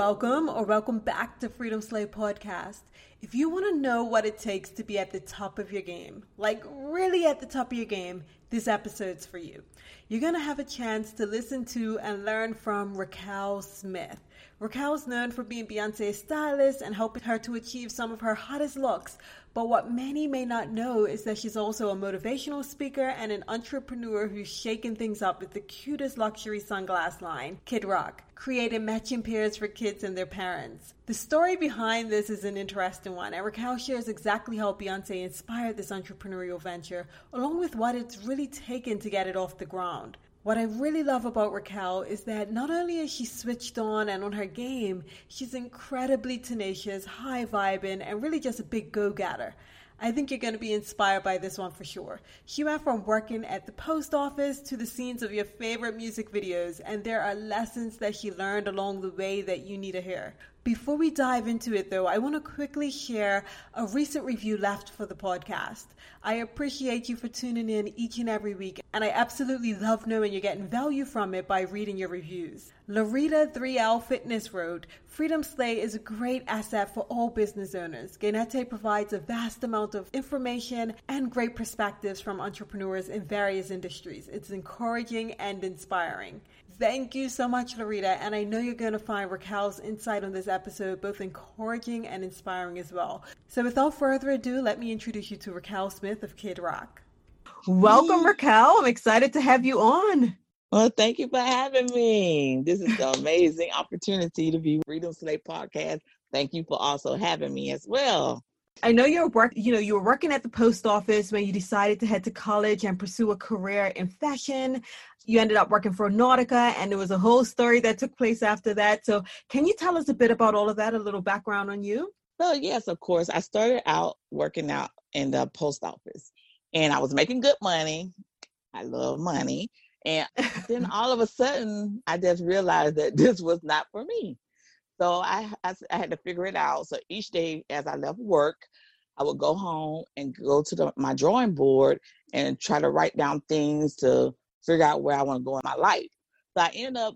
Welcome or welcome back to Freedom Slay Podcast. If you want to know what it takes to be at the top of your game, like really at the top of your game, this episode's for you. You're going to have a chance to listen to and learn from Raquel Smith. Raquel's known for being Beyonce's stylist and helping her to achieve some of her hottest looks. But what many may not know is that she's also a motivational speaker and an entrepreneur who's shaken things up with the cutest luxury sunglass line, Kid Raq, creating matching pairs for kids and their parents. The story behind this is an interesting one, and Raquel shares exactly how Beyonce inspired this entrepreneurial venture, along with what it's really taken to get it off the ground. What I really love about Raquel is that not only is she switched on and on her game, she's incredibly tenacious, high vibing, and really just a big go getter. I think you're going to be inspired by this one for sure. She went from working at the post office to the scenes of your favorite music videos, and there are lessons that she learned along the way that you need to hear. Before we dive into it, though, I want to quickly share a recent review left for the podcast. I appreciate you for tuning in each and every week, and I absolutely love knowing you're getting value from it by reading your reviews. Larita 3L Fitness wrote, Freedom Slay is a great asset for all business owners. Ganette provides a vast amount of information and great perspectives from entrepreneurs in various industries. It's encouraging and inspiring. Thank you so much, Larita. And I know you're going to find Raquel's insight on this episode both encouraging and inspiring as well. So without further ado, let me introduce you to Raquel Smith of Kid Raq. Welcome, Raquel. I'm excited to have you on. Well, thank you for having me. This is an amazing opportunity to be Freedom Slay podcast. Thank you for also having me as well. I know you're work, you know, you were working at the post office when you decided to head to college and pursue a career in fashion. You ended up working for Nautica and there was a whole story that took place after that. So, can you tell us a bit about all of that, a little background on you? Well, yes, of course. I started out working out in the post office and I was making good money. I love money. And then all of a sudden, I just realized that this was not for me. So I, I, I had to figure it out. So each day as I left work, I would go home and go to the, my drawing board and try to write down things to figure out where I want to go in my life. So I ended up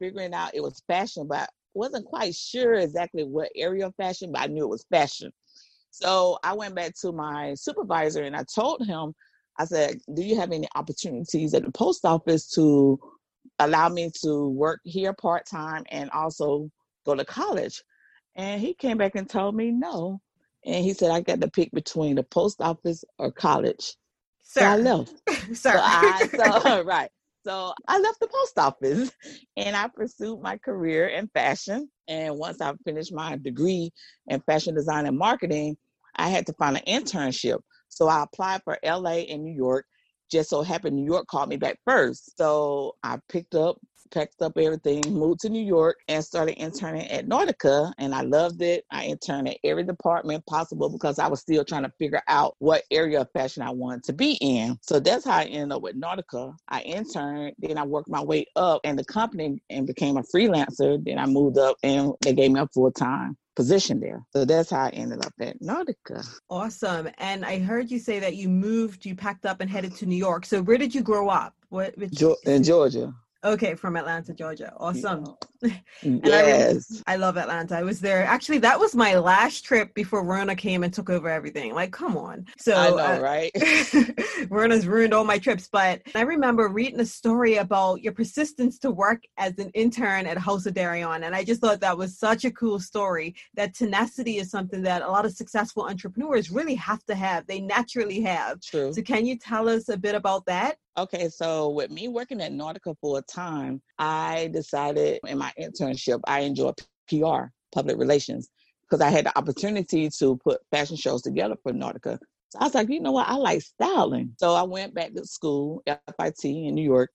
figuring out it was fashion, but I wasn't quite sure exactly what area of fashion, but I knew it was fashion. So I went back to my supervisor and I told him, I said, Do you have any opportunities at the post office to allow me to work here part time and also go to college. And he came back and told me no. And he said I got to pick between the post office or college. Sir. So I left. Sir. So I, so, right. So I left the post office and I pursued my career in fashion. And once I finished my degree in fashion design and marketing, I had to find an internship. So I applied for LA and New York. Just so happened New York called me back first. So I picked up packed up everything, moved to New York, and started interning at Nautica. And I loved it. I interned at every department possible because I was still trying to figure out what area of fashion I wanted to be in. So that's how I ended up with Nautica. I interned, then I worked my way up in the company and became a freelancer. Then I moved up and they gave me a full time position there. So that's how I ended up at Nautica. Awesome. And I heard you say that you moved, you packed up and headed to New York. So where did you grow up? What which, in Georgia. Okay, from Atlanta, Georgia. Awesome. Yeah. yes. I, I, love Atlanta. I was there. Actually, that was my last trip before Rona came and took over everything. Like, come on. So I know, uh, right? Rona's ruined all my trips. But I remember reading a story about your persistence to work as an intern at House of Deréon. And I just thought that was such a cool story. That tenacity is something that a lot of successful entrepreneurs really have to have. They naturally have. True. So can you tell us a bit about that? Okay, so with me working at Nautica for a time, I decided in my internship I enjoy PR, public relations, because I had the opportunity to put fashion shows together for Nautica. So I was like, you know what, I like styling. So I went back to school, FIT in New York,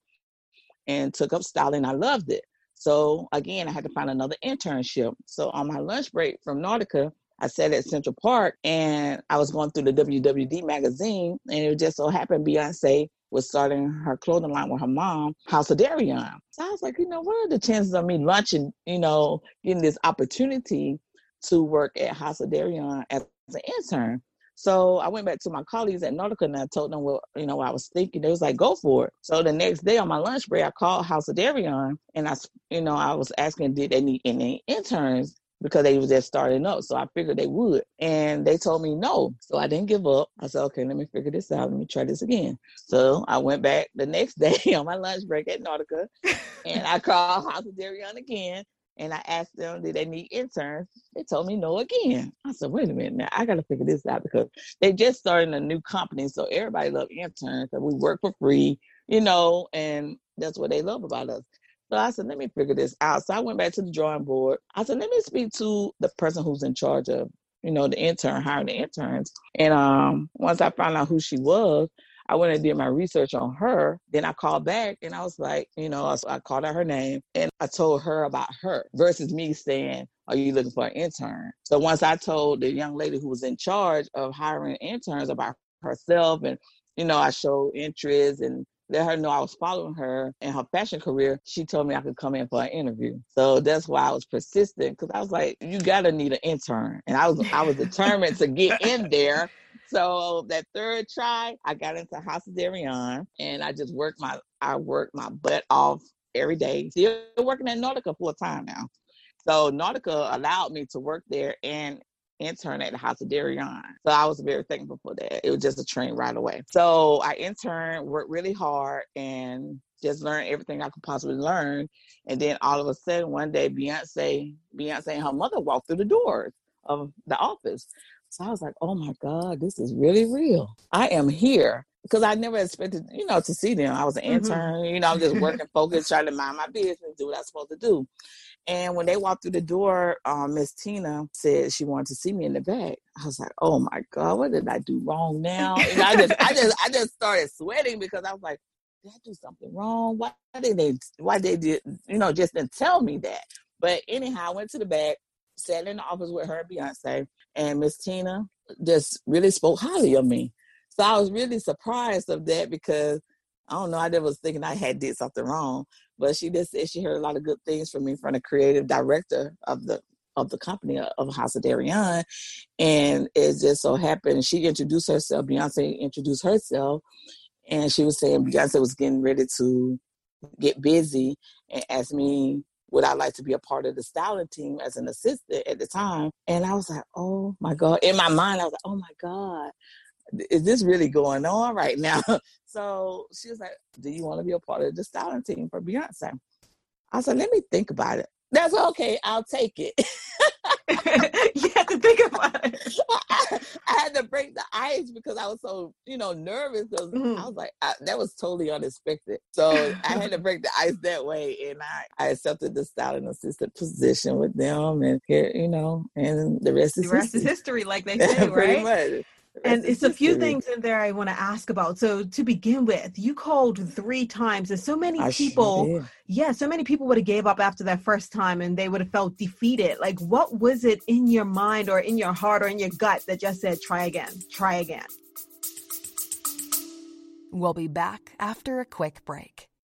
and took up styling. I loved it. So again, I had to find another internship. So on my lunch break from Nautica, I sat at Central Park and I was going through the WWD magazine, and it just so happened Beyonce was starting her clothing line with her mom, House of Deréon. So I was like, you know, what are the chances of me launching, you know, getting this opportunity to work at House of Deréon as an intern? So I went back to my colleagues at Nautica and I told them what you know I was thinking. They was like, "Go for it." So the next day on my lunch break, I called House of Deréon and I, you know, I was asking, did they need any interns? Because they was just starting up, so I figured they would, and they told me no. So I didn't give up. I said, "Okay, let me figure this out. Let me try this again." So I went back the next day on my lunch break at Nautica, and I called House of Deréon again, and I asked them, did they need interns? They told me no again. I said, wait a minute now, I got to figure this out because they just started a new company. So everybody love interns because we work for free, you know, and that's what they love about us. So I said, let me figure this out. So I went back to the drawing board. I said, let me speak to the person who's in charge of, you know, the intern, hiring the interns. And um, once I found out who she was, I went and did my research on her. Then I called back and I was like, you know, I, I called out her name and I told her about her versus me saying, are you looking for an intern? So once I told the young lady who was in charge of hiring interns about herself and, you know, I showed interest and let her know I was following her and her fashion career, she told me I could come in for an interview. So that's why I was persistent because I was like, you gotta need an intern. And I was I was determined to get in there so that third try, I got into House of Deréon and I just worked my I worked my butt off every day. Still working at Nautica full time now. So Nautica allowed me to work there and intern at the House of Deréon. So I was very thankful for that. It was just a train right away. So I interned, worked really hard, and just learned everything I could possibly learn. And then all of a sudden, one day, Beyonce, Beyonce and her mother walked through the doors of the office. So I was like, oh my God, this is really real. I am here because I never expected, you know, to see them. I was an mm-hmm. intern, you know, I'm just working, focused, trying to mind my business, do what I'm supposed to do. And when they walked through the door, um, Miss Tina said she wanted to see me in the back. I was like, "Oh my God, what did I do wrong now?" And I just, I just, I just started sweating because I was like, "Did I do something wrong? Why did they? Why they did? You know, just didn't tell me that." But anyhow, I went to the back, sat in the office with her Beyonce, and Miss Tina just really spoke highly of me. So I was really surprised of that because I don't know, I never was thinking I had did something wrong. But she just said she heard a lot of good things from me from the creative director of the of the company uh, of House of Deréon. And it just so happened she introduced herself, Beyonce introduced herself, and she was saying Beyonce was getting ready to get busy and asked me would I like to be a part of the styling team as an assistant at the time? And I was like, oh my God. In my mind, I was like, oh my God, is this really going on right now? so she was like, do you want to be a part of the styling team for Beyonce? I said, let me think about it. That's okay. I'll take it. you had to think about it. I, I, had to break the ice because I was so, you know, nervous because mm-hmm. I was like, I, that was totally unexpected. So I had to break the ice that way, and I, I accepted the styling assistant position with them, and here, you know, and the rest is the rest history. is history, like they say, right? Much and it's a few things in there I want to ask about. So to begin with, you called three times, and so many I people, sure yeah, so many people would have gave up after that first time, and they would have felt defeated. Like, what was it in your mind, or in your heart, or in your gut that just said, "Try again, try again"? We'll be back after a quick break.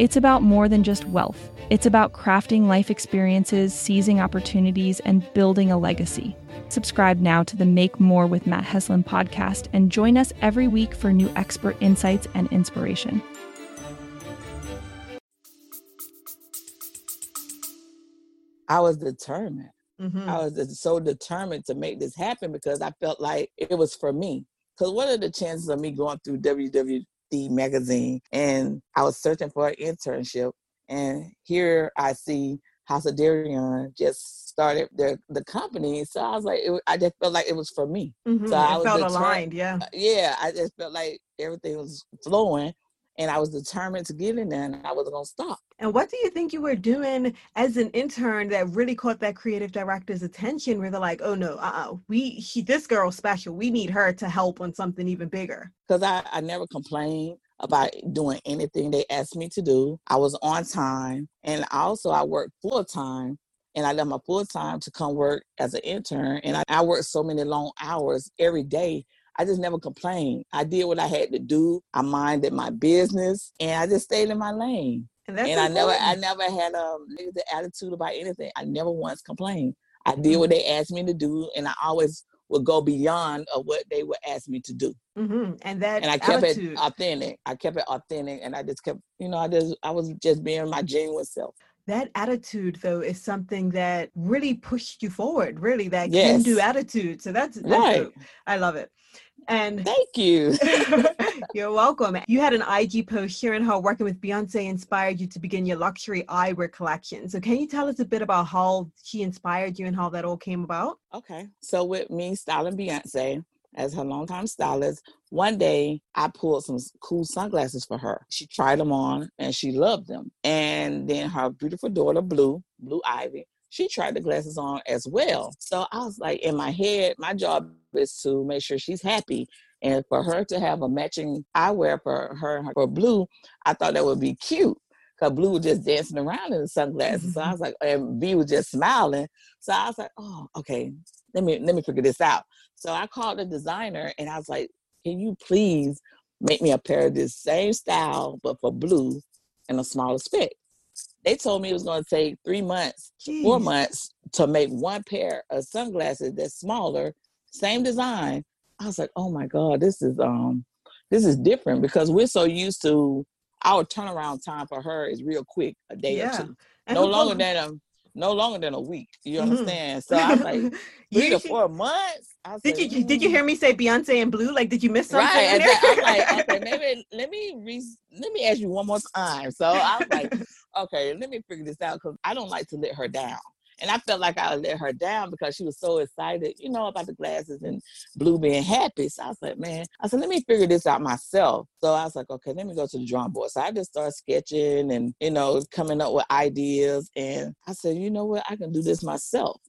It's about more than just wealth. It's about crafting life experiences, seizing opportunities, and building a legacy. Subscribe now to the Make More with Matt Heslin podcast and join us every week for new expert insights and inspiration. I was determined. Mm-hmm. I was so determined to make this happen because I felt like it was for me. Because what are the chances of me going through WWD magazine and I was searching for an internship and here I see House of Deréon just started the the company. So I was like, it, I just felt like it was for me. Mm-hmm. So I was felt deter- aligned. Yeah. Yeah, I just felt like everything was flowing, and I was determined to get in there, and I wasn't gonna stop. And what do you think you were doing as an intern that really caught that creative director's attention? Where they're like, "Oh no, uh, uh we he, this girl's special. We need her to help on something even bigger." Because I I never complained about doing anything they asked me to do. I was on time, and also I worked full time. And I left my full time to come work as an intern. And I, I worked so many long hours every day I just never complained. I did what I had to do. I minded my business and I just stayed in my lane. And, and I never I never had a negative attitude about anything. I never once complained. I did what they asked me to do and I always would go beyond of what they would ask me to do. Mm-hmm. And that and I kept attitude. it authentic. I kept it authentic and I just kept, you know, I just I was just being my genuine self that attitude though is something that really pushed you forward really that yes. can do attitude so that's, that's right dope. i love it and thank you. you're welcome. You had an IG post sharing how working with Beyonce inspired you to begin your luxury eyewear collection. So, can you tell us a bit about how she inspired you and how that all came about? Okay. So, with me styling Beyonce as her longtime stylist, one day I pulled some cool sunglasses for her. She tried them on and she loved them. And then her beautiful daughter, Blue, Blue Ivy, she tried the glasses on as well. So I was like, in my head, my job is to make sure she's happy. And for her to have a matching eyewear for her for Blue, I thought that would be cute. Cause Blue was just dancing around in the sunglasses. So I mm-hmm. was like, and B was just smiling. So I was like, oh, okay, let me let me figure this out. So I called the designer and I was like, can you please make me a pair of this same style, but for blue and a smaller spec? They told me it was going to take three months, Jeez. four months to make one pair of sunglasses that's smaller, same design. I was like, oh my God, this is um this is different because we're so used to our turnaround time for her is real quick, a day yeah. or two. And no longer than a no longer than a week. You mm-hmm. understand? Mm-hmm. So I was like, three to four months. did you mm. did you hear me say Beyonce and Blue? Like, did you miss something? Right. I'm like, okay, maybe let me re- let me ask you one more time. So I was like, okay, let me figure this out because I don't like to let her down. And I felt like I let her down because she was so excited, you know, about the glasses and Blue being happy. So I was like, man, I said, let me figure this out myself. So I was like, okay, let me go to the drawing board. So I just started sketching and, you know, coming up with ideas. And I said, you know what, I can do this myself.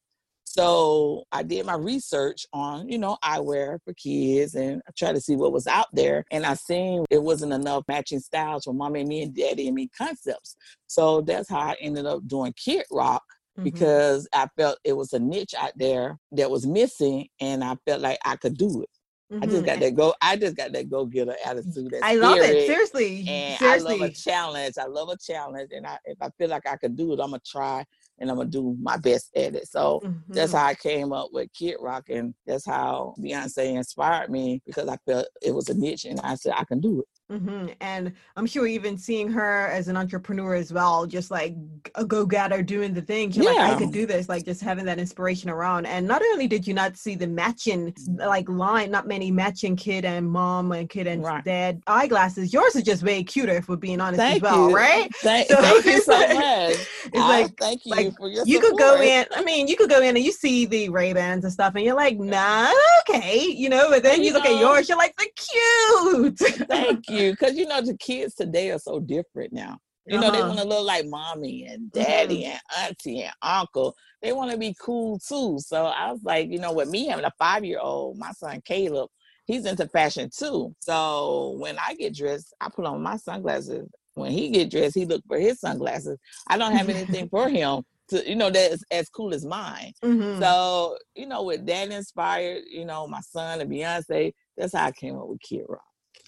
So I did my research on, you know, eyewear for kids and I tried to see what was out there. And I seen it wasn't enough matching styles for mommy and me and daddy and me concepts. So that's how I ended up doing Kid Raq mm-hmm. because I felt it was a niche out there that was missing and I felt like I could do it. Mm-hmm. I just got that go. I just got that go getter attitude. I love it. Seriously, and Seriously. I love a challenge. I love a challenge, and I, if I feel like I could do it, I'm gonna try and I'm gonna do my best at it. So mm-hmm. that's how I came up with Kid Raq, and that's how Beyonce inspired me because I felt it was a niche, and I said I can do it. Mm-hmm. And I'm sure even seeing her as an entrepreneur as well, just like a go getter doing the thing, you're yeah. like, I could do this, like just having that inspiration around. And not only did you not see the matching, like line, not many matching kid and mom and kid and right. dad eyeglasses, yours is just way cuter, if we're being honest thank as well, you. right? Thank, so, thank you so much. It's I like, thank you like, for your You support. could go in, I mean, you could go in and you see the Ray Bans and stuff, and you're like, nah, okay, you know, but then you, you look know, at yours, you're like, they're cute. Thank you you because you know the kids today are so different now. You know, uh-huh. they want to look like mommy and daddy mm-hmm. and auntie and uncle. They want to be cool too. So I was like, you know, with me having a five year old, my son Caleb, he's into fashion too. So when I get dressed, I put on my sunglasses. When he get dressed, he look for his sunglasses. I don't have anything for him to, you know, that's as cool as mine. Mm-hmm. So, you know, with that inspired, you know, my son and Beyonce, that's how I came up with Kid Raq.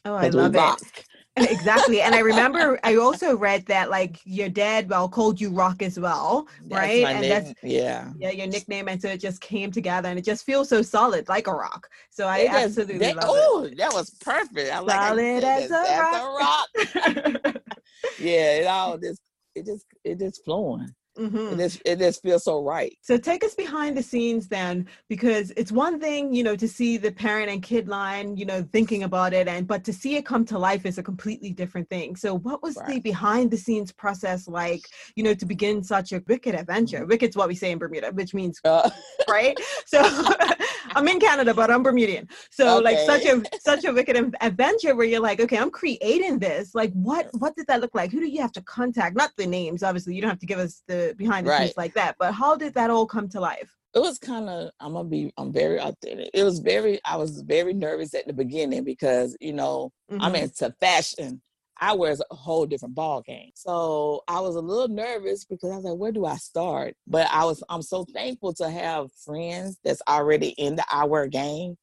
Oh, I love it. exactly. And I remember I also read that like your dad well called you rock as well, that's right? and name. that's yeah. Yeah, your nickname and so it just came together and it just feels so solid like a rock. So I absolutely that, oh, that was perfect. I solid like as, as, a rock. A rock. yeah, it all just it just it just flowing. Mm-hmm. It, just, it just feels so right. So take us behind the scenes then, because it's one thing, you know, to see the parent and kid line, you know, thinking about it, and but to see it come to life is a completely different thing. So what was right. the behind the scenes process like, you know, to begin such a wicked adventure? Mm-hmm. Wicked's what we say in Bermuda, which means uh. right. So I'm in Canada, but I'm Bermudian. So okay. like such a such a wicked adventure where you're like, okay, I'm creating this. Like, what what did that look like? Who do you have to contact? Not the names, obviously. You don't have to give us the behind the right. scenes like that. But how did that all come to life? It was kind of I'm gonna be I'm very authentic. It was very I was very nervous at the beginning because you know mm-hmm. I'm into fashion. I wear a whole different ball game. So I was a little nervous because I was like, where do I start? But I was I'm so thankful to have friends that's already in the eyewear game,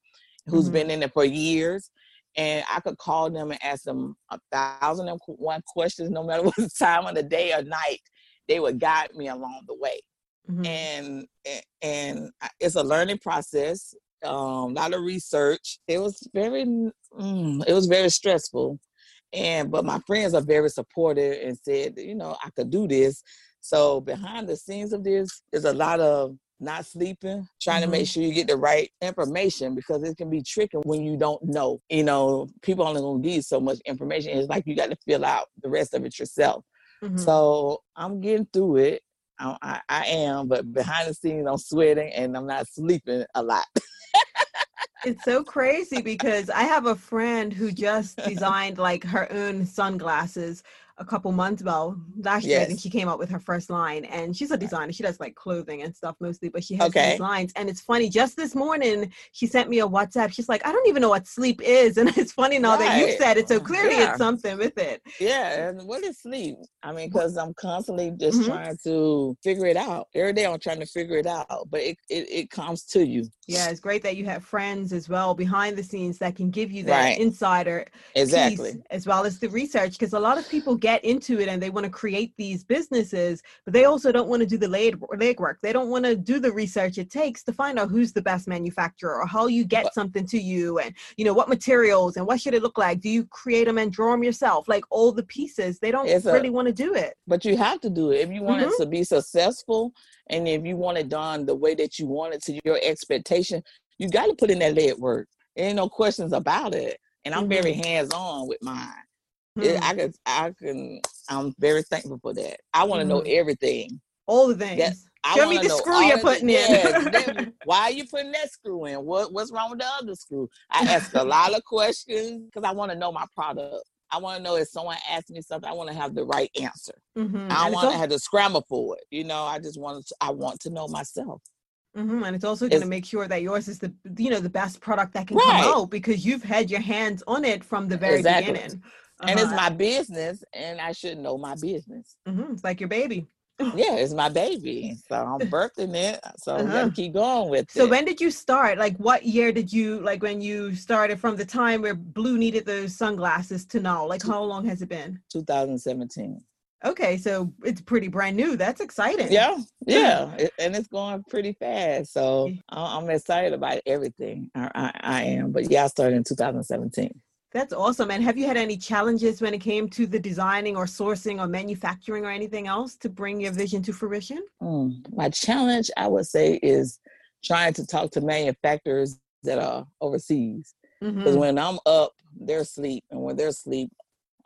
who's mm-hmm. been in it for years. And I could call them and ask them a thousand and one questions, no matter what time of the day or night they would guide me along the way. Mm-hmm. And and it's a learning process. Um, a lot of research. It was very mm, it was very stressful. And but my friends are very supportive and said, you know, I could do this. So behind the scenes of this is a lot of not sleeping, trying mm-hmm. to make sure you get the right information because it can be tricky when you don't know. You know, people only gonna give you so much information. It's like you got to fill out the rest of it yourself. Mm-hmm. So I'm getting through it. I, I, I, am, but behind the scenes, I'm sweating and I'm not sleeping a lot. it's so crazy because I have a friend who just designed like her own sunglasses a couple months ago. Last year, yes. I think she came out with her first line, and she's a designer. She does like clothing and stuff mostly, but she has okay. these lines. And it's funny. Just this morning, she sent me a WhatsApp. She's like, "I don't even know what sleep is," and it's funny now right. that you said it. So clearly, yeah. it's something with it. Yeah, and what is sleep? I mean, because I'm constantly just mm-hmm. trying to figure it out. Every day, I'm trying to figure it out, but it, it it comes to you. Yeah, it's great that you have friends as well behind the scenes that can give you that right. insider exactly as well as the research because a lot of people get into it and they want to create these businesses, but they also don't want to do the leg legwork. They don't want to do the research it takes to find out who's the best manufacturer or how you get something to you and you know what materials and what should it look like. Do you create them and draw them yourself? Like all the pieces, they don't it's really a, want to do it. But you have to do it if you want mm-hmm. it to be successful and if you want it done the way that you want it to your expectation. You got to put in that lead work. ain't no questions about it. And I'm mm-hmm. very hands on with mine. It, hmm. I can, I can, I'm very thankful for that. I want to mm-hmm. know everything. All the things. That, Show me the screw you're putting in. Yes, why are you putting that screw in? What What's wrong with the other screw? I ask a lot of questions because I want to know my product. I want to know if someone asks me something, I want to have the right answer. Mm-hmm. I don't want to have to scramble for it. You know, I just want to. I want to know myself. Mm-hmm. And it's also going to make sure that yours is the you know the best product that can right. come out because you've had your hands on it from the very exactly. beginning and uh-huh. it's my business, and I should know my business. Mm-hmm. It's like your baby. yeah, it's my baby. So I'm birthing it. So uh-huh. I'm gonna keep going with so it. So when did you start? Like what year did you like when you started from the time where Blue needed those sunglasses to now? Like how long has it been? 2017. Okay, so it's pretty brand new. That's exciting. Yeah, yeah, it, and it's going pretty fast. So I'm excited about everything. I, I, I am. But yeah, I started in 2017. That's awesome. And have you had any challenges when it came to the designing or sourcing or manufacturing or anything else to bring your vision to fruition? Mm, my challenge, I would say, is trying to talk to manufacturers that are overseas. Because mm-hmm. when I'm up, they're asleep, and when they're asleep,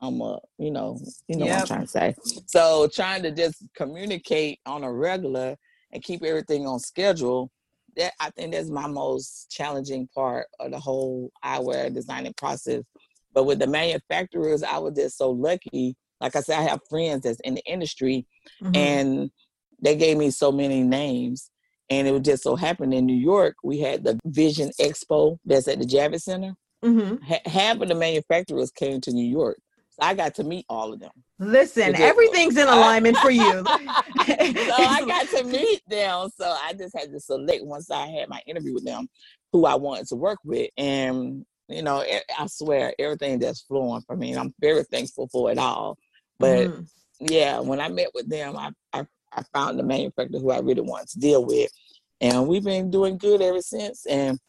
I'm a, You know, you know yep. what I'm trying to say. So trying to just communicate on a regular and keep everything on schedule that I think that's my most challenging part of the whole eyewear designing process. But with the manufacturers, I was just so lucky. Like I said, I have friends that's in the industry, mm-hmm. and they gave me so many names. And it was just so happened in New York, we had the Vision Expo that's at the Javits Center. Mm-hmm. half of the manufacturers came to New York. So I got to meet all of them. Listen, everything's in alignment for you. so I got to meet them. So I just had to select once I had my interview with them who I wanted to work with. And, you know, I swear everything that's flowing for me. And I'm very thankful for it all. But mm. yeah, when I met with them, I, I, I found the manufacturer who I really wanted to deal with. And we've been doing good ever since. And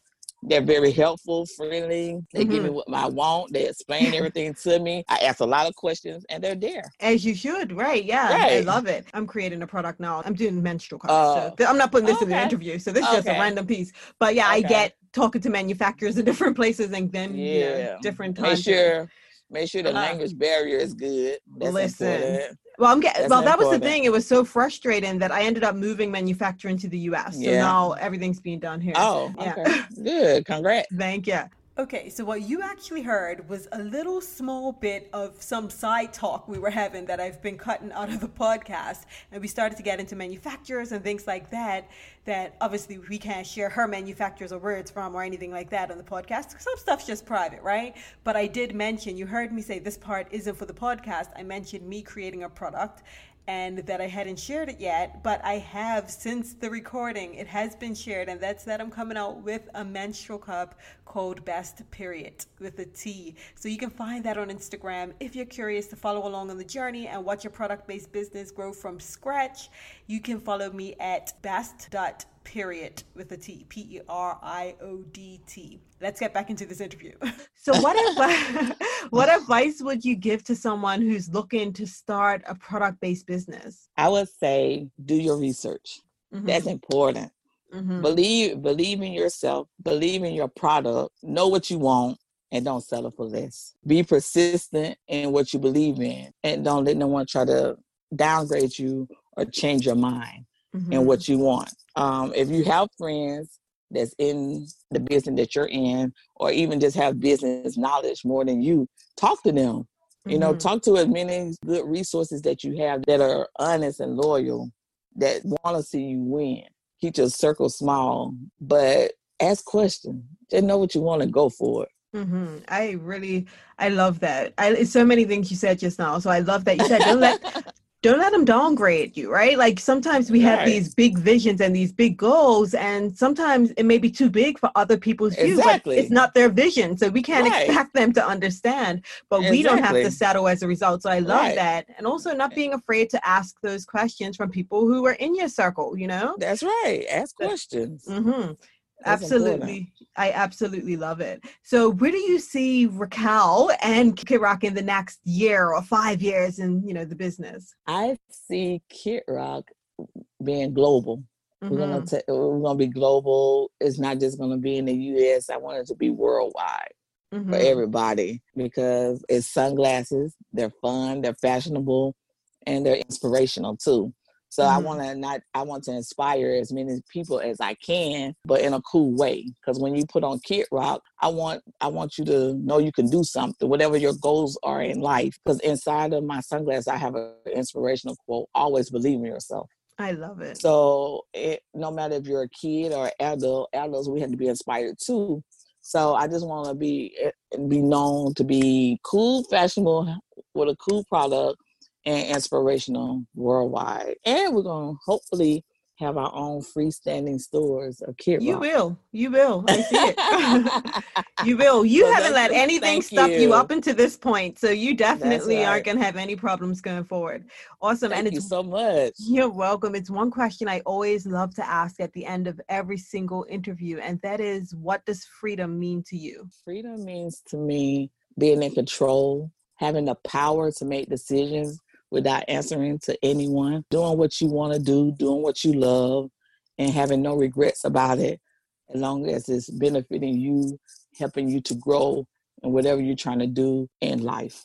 they're very helpful, friendly. They mm-hmm. give me what I want. They explain everything to me. I ask a lot of questions, and they're there. As you should, right? Yeah, right. I love it. I'm creating a product now. I'm doing menstrual cups. Uh, so I'm not putting this okay. in the interview, so this is okay. just a random piece. But yeah, okay. I get talking to manufacturers in different places and then yeah. you know, different times. Make sure make sure the uh, language barrier is good. That's listen. Important. Well, I'm getting. Well, that was the thing. It was so frustrating that I ended up moving manufacturing to the U.S. So yeah. now everything's being done here. Oh, yeah. okay. good. Congrats. Thank you. Okay, so what you actually heard was a little small bit of some side talk we were having that I've been cutting out of the podcast. And we started to get into manufacturers and things like that, that obviously we can't share her manufacturers or words from or anything like that on the podcast. Some stuff's just private, right? But I did mention, you heard me say this part isn't for the podcast. I mentioned me creating a product and that I hadn't shared it yet, but I have since the recording. It has been shared, and that's that I'm coming out with a menstrual cup called Best Period with a T. So you can find that on Instagram if you're curious to follow along on the journey and watch your product based business grow from scratch. You can follow me at best period with a T, P E R I O D T. Let's get back into this interview. so, what advice, what advice would you give to someone who's looking to start a product based business? I would say do your research. Mm-hmm. That's important. Mm-hmm. Believe believe in yourself, believe in your product, know what you want, and don't settle for less. Be persistent in what you believe in, and don't let no one try to downgrade you or change your mind mm-hmm. and what you want. Um, if you have friends that's in the business that you're in, or even just have business knowledge more than you, talk to them. Mm-hmm. You know, mm-hmm. talk to as many good resources that you have that are honest and loyal, that want to see you win. Keep your circle small, but ask questions. Just know what you want to go for it. Mm-hmm. I really, I love that. I, so many things you said just now. So I love that you said don't let don't let them downgrade you, right? Like sometimes we have these big visions and these big goals, and sometimes it may be too big for other people's view, exactly. it's not their vision. So we can't right. expect them to understand, but exactly. we don't have to settle as a result. So I love right. that. And also not being afraid to ask those questions from people who are in your circle, you know? That's right. Ask questions. Mm-hmm absolutely. I absolutely love it. So where do you see Raquel and Kid Raq in the next year or five years in, you know, the business? I see Kid Raq being global. Mm-hmm. We're gonna mm-hmm. t- we're gonna be global. It's not just gonna be in the US. I want it to be worldwide mm-hmm. for everybody because it's sunglasses, they're fun, they're fashionable, and they're inspirational too. So mm-hmm. I want to not I want to inspire as many people as I can, but in a cool way. Because when you put on Kid Raq, I want I want you to know you can do something, whatever your goals are in life. Because inside of my sunglasses, I have an inspirational quote: "Always believe in yourself." I love it. So it, no matter if you're a kid or adult, adults we have to be inspired too. So I just want to be eh, be known to be cool, fashionable with a cool product and inspirational worldwide. And we're going to hopefully have our own freestanding stores of Kid You will. You will. I see it. you will. You so haven't let anything stop you. you. up until this point. So you definitely right. aren't going to have any problems going forward. Awesome. Thank and you so much. You're welcome. It's one question I always love to ask at the end of every single interview. And that is what does freedom mean to you? Freedom means to me being in control, having the power to make decisions without answering to anyone, doing what you want to do, doing what you love, and having no regrets about it, as long as it's benefiting you, helping you to grow and whatever you're trying to do in life.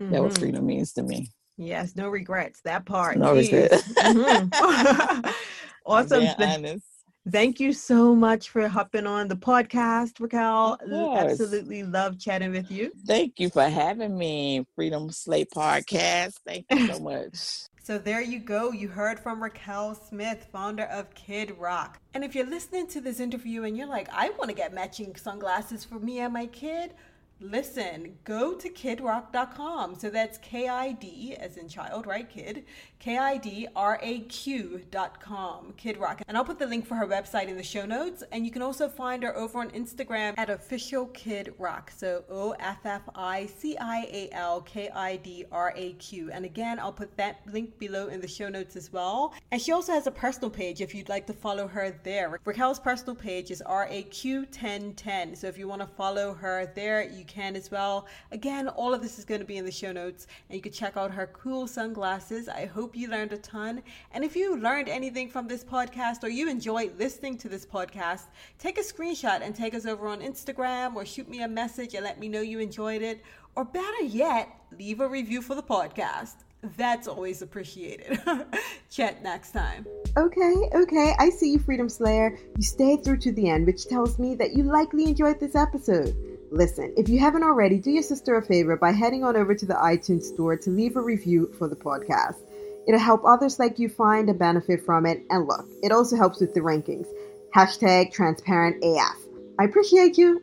Mm-hmm. That what freedom means to me. Yes, no regrets. That part. No regrets. Mm-hmm. awesome. honest. Thank you so much for hopping on the podcast, Raquel. Absolutely love chatting with you. Thank you for having me, Freedom Slate Podcast. Thank you so much. So there you go. You heard from Raquel Smith, founder of Kid Raq. And if you're listening to this interview and you're like, I want to get matching sunglasses for me and my kid, listen, go to kidraq.com. So that's K I D as in child, right? Kid. K I D R A Q.com. Kid Raq. And I'll put the link for her website in the show notes. And you can also find her over on Instagram at official Kid Raq. So O F F I C I A L K I D R A Q. And again, I'll put that link below in the show notes as well. And she also has a personal page if you'd like to follow her there. Raquel's personal page is RAQ1010. So if you want to follow her there, you can as well. Again, all of this is going to be in the show notes, and you can check out her cool sunglasses. I hope you learned a ton. And if you learned anything from this podcast or you enjoyed listening to this podcast, take a screenshot and take us over on Instagram or shoot me a message and let me know you enjoyed it. Or better yet, leave a review for the podcast. That's always appreciated. Chat next time. Okay, okay, I see you, Freedom Slayer. You stayed through to the end, which tells me that you likely enjoyed this episode. Listen, if you haven't already, do your sister a favor by heading on over to the iTunes store to leave a review for the podcast. It'll help others like you find a benefit from it, and look, it also helps with the rankings. Hashtag transparent AF. I appreciate you.